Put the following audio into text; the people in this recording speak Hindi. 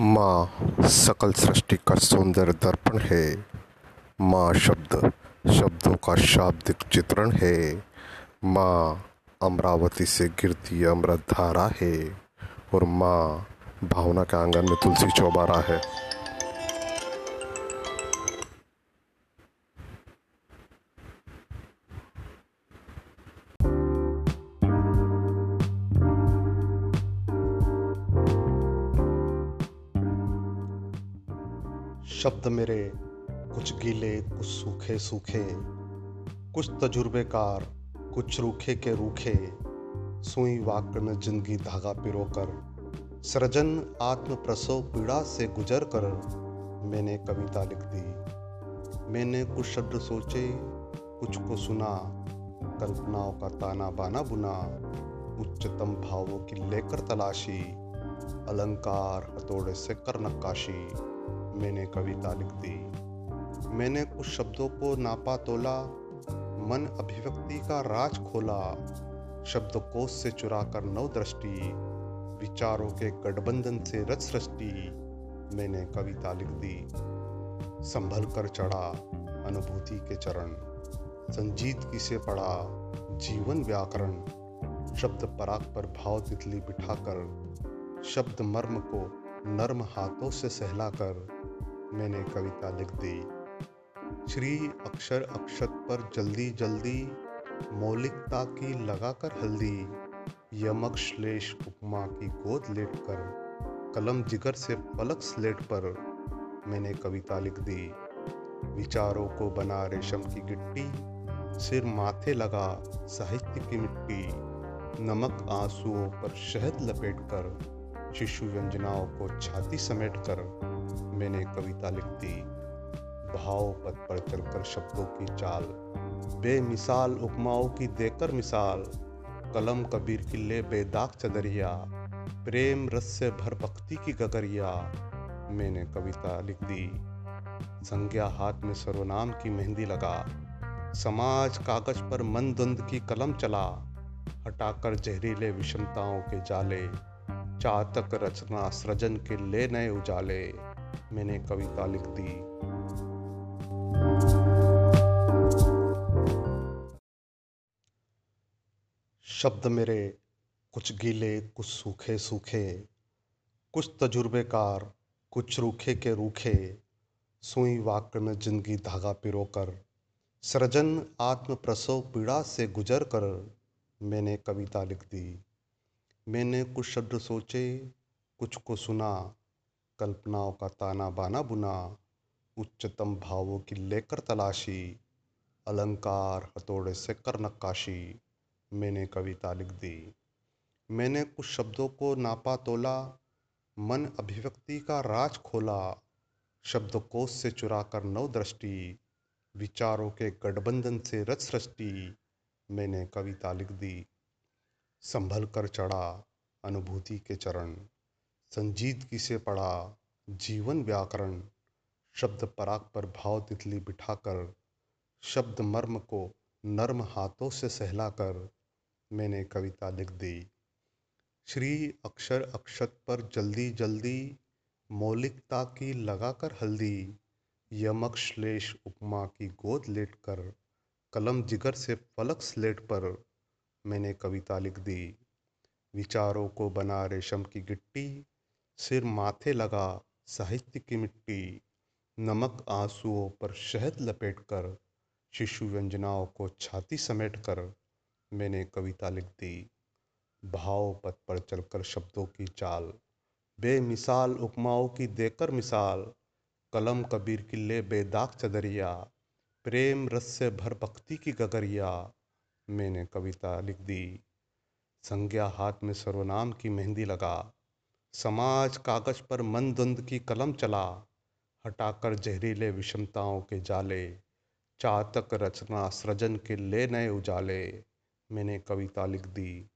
माँ सकल सृष्टि का सुंदर दर्पण है। माँ शब्द, शब्दों का शाब्दिक चित्रण है। माँ अमरावती से गिरती अमृत धारा है। और माँ भावना के आँगन में तुलसी चौबारा है। शब्द मेरे कुछ गीले, कुछ सूखे सूखे, कुछ तजुर्बेकार, कुछ रूखे के रूखे, सुई वाक्य में ज़िंदगी धागा पिरो कर सृजन आत्म प्रसव पीड़ा से गुजर कर मैंने कविता लिख दी। मैंने कुछ शब्द सोचे, कुछ को सुना, कल्पनाओं का ताना बाना बुना, उच्चतम भावों की लेकर तलाशी, अलंकार हथौड़े से कर नक्काशी। मैंने कविता लिख दी। मैंने कुछ शब्दों को नापा तोला, मन अभिव्यक्ति का राज खोला शब्दकोश से चुरा कर नव दृष्टि, विचारों के गठबंधन से रच सृष्टि, मैंने कविता लिख दी। संभल कर चढ़ा, अनुभूति के चरण, संजीत की से पढ़ा, जीवन व्याकरण, शब्द पराग पर भाव तितली बिठाकर, शब्द मर्म को नर्म हाथों से सहलाकर मैंने कविता लिख दी। श्री अक्षर अक्षत पर जल्दी जल्दी मौलिकता की लगाकर हल्दी। यमक श्लेष उपमा की गोद लेट कर, कलम जिगर से पलक स्लेट पर मैंने कविता लिख दी। विचारों को बना रेशम की गिट्टी, सिर माथे लगा साहित्य की मिट्टी। नमक आंसुओं पर शहद लपेट कर, शिशु व्यंजनाओं को छाती समेट कर मैंने कविता लिख दी भाव पद पर चलकर शब्दों की चाल, बेमिसाल उपमाओं की देकर मिसाल, कलम कबीर की ले बेदाग चदरिया, प्रेम रस से भर भक्ति की गगरिया, मैंने कविता लिख दी संज्ञा हाथ में सर्वनाम की मेहंदी लगा, समाज कागज़ पर मन द्वंद की कलम चला, हटाकर जहरीले विषमताओं के जाले, चातक रचना सृजन के ले नए उजाले। मैंने कविता लिख दी। शब्द मेरे कुछ गीले, कुछ सूखे सूखे, कुछ तजुर्बेकार, कुछ रूखे के रूखे, सुई वाक्य में ज़िंदगी धागा पिरो कर सृजन आत्म प्रसव पीड़ा से गुजर कर मैंने कविता लिख दी। मैंने कुछ शब्द सोचे, कुछ को सुना कल्पनाओं का ताना बाना बुना, उच्चतम भावों की लेकर तलाशी, अलंकार हथौड़े से कर नक्काशी, मैंने कविता लिख दी। मैंने कुछ शब्दों को नापा तोला, मन अभिव्यक्ति का राज खोला शब्दकोश से चुरा कर नव दृष्टि, विचारों के गठबंधन से रच सृष्टि, मैंने कविता लिख दी। संभल कर चढ़ा अनुभूति के चरण। संजीत की से पढ़ा जीवन व्याकरण शब्द पराग पर भाव तितली बिठाकर, शब्द मर्म को नर्म हाथों से सहलाकर मैंने कविता लिख दी। श्री अक्षर अक्षत पर जल्दी जल्दी मौलिकता की लगाकर हल्दी, यमक श्लेष उपमा की गोद लेट कर कलम जिगर से फलक स्लेट पर मैंने कविता लिख दी। विचारों को बना रेशम की गिट्टी सिर माथे लगा, साहित्य की मिट्टी, नमक आंसुओं पर शहद लपेट कर शिशु व्यंजनाओं को छाती समेट कर मैंने कविता लिख दी। भाव पथ पर चलकर शब्दों की चाल, बेमिसाल उपमाओं की देकर मिसाल, कलम कबीर की ले बेदाग चदरिया, प्रेम रस से भर भक्ति की गगरिया, मैंने कविता लिख दी। संज्ञा हाथ में सर्वनाम की मेहंदी लगा समाज कागज़ पर मन द्वंद की कलम चला, हटाकर जहरीले विषमताओं के जाले, चातक रचना सृजन के ले नए उजाले, मैंने कविता लिख दी।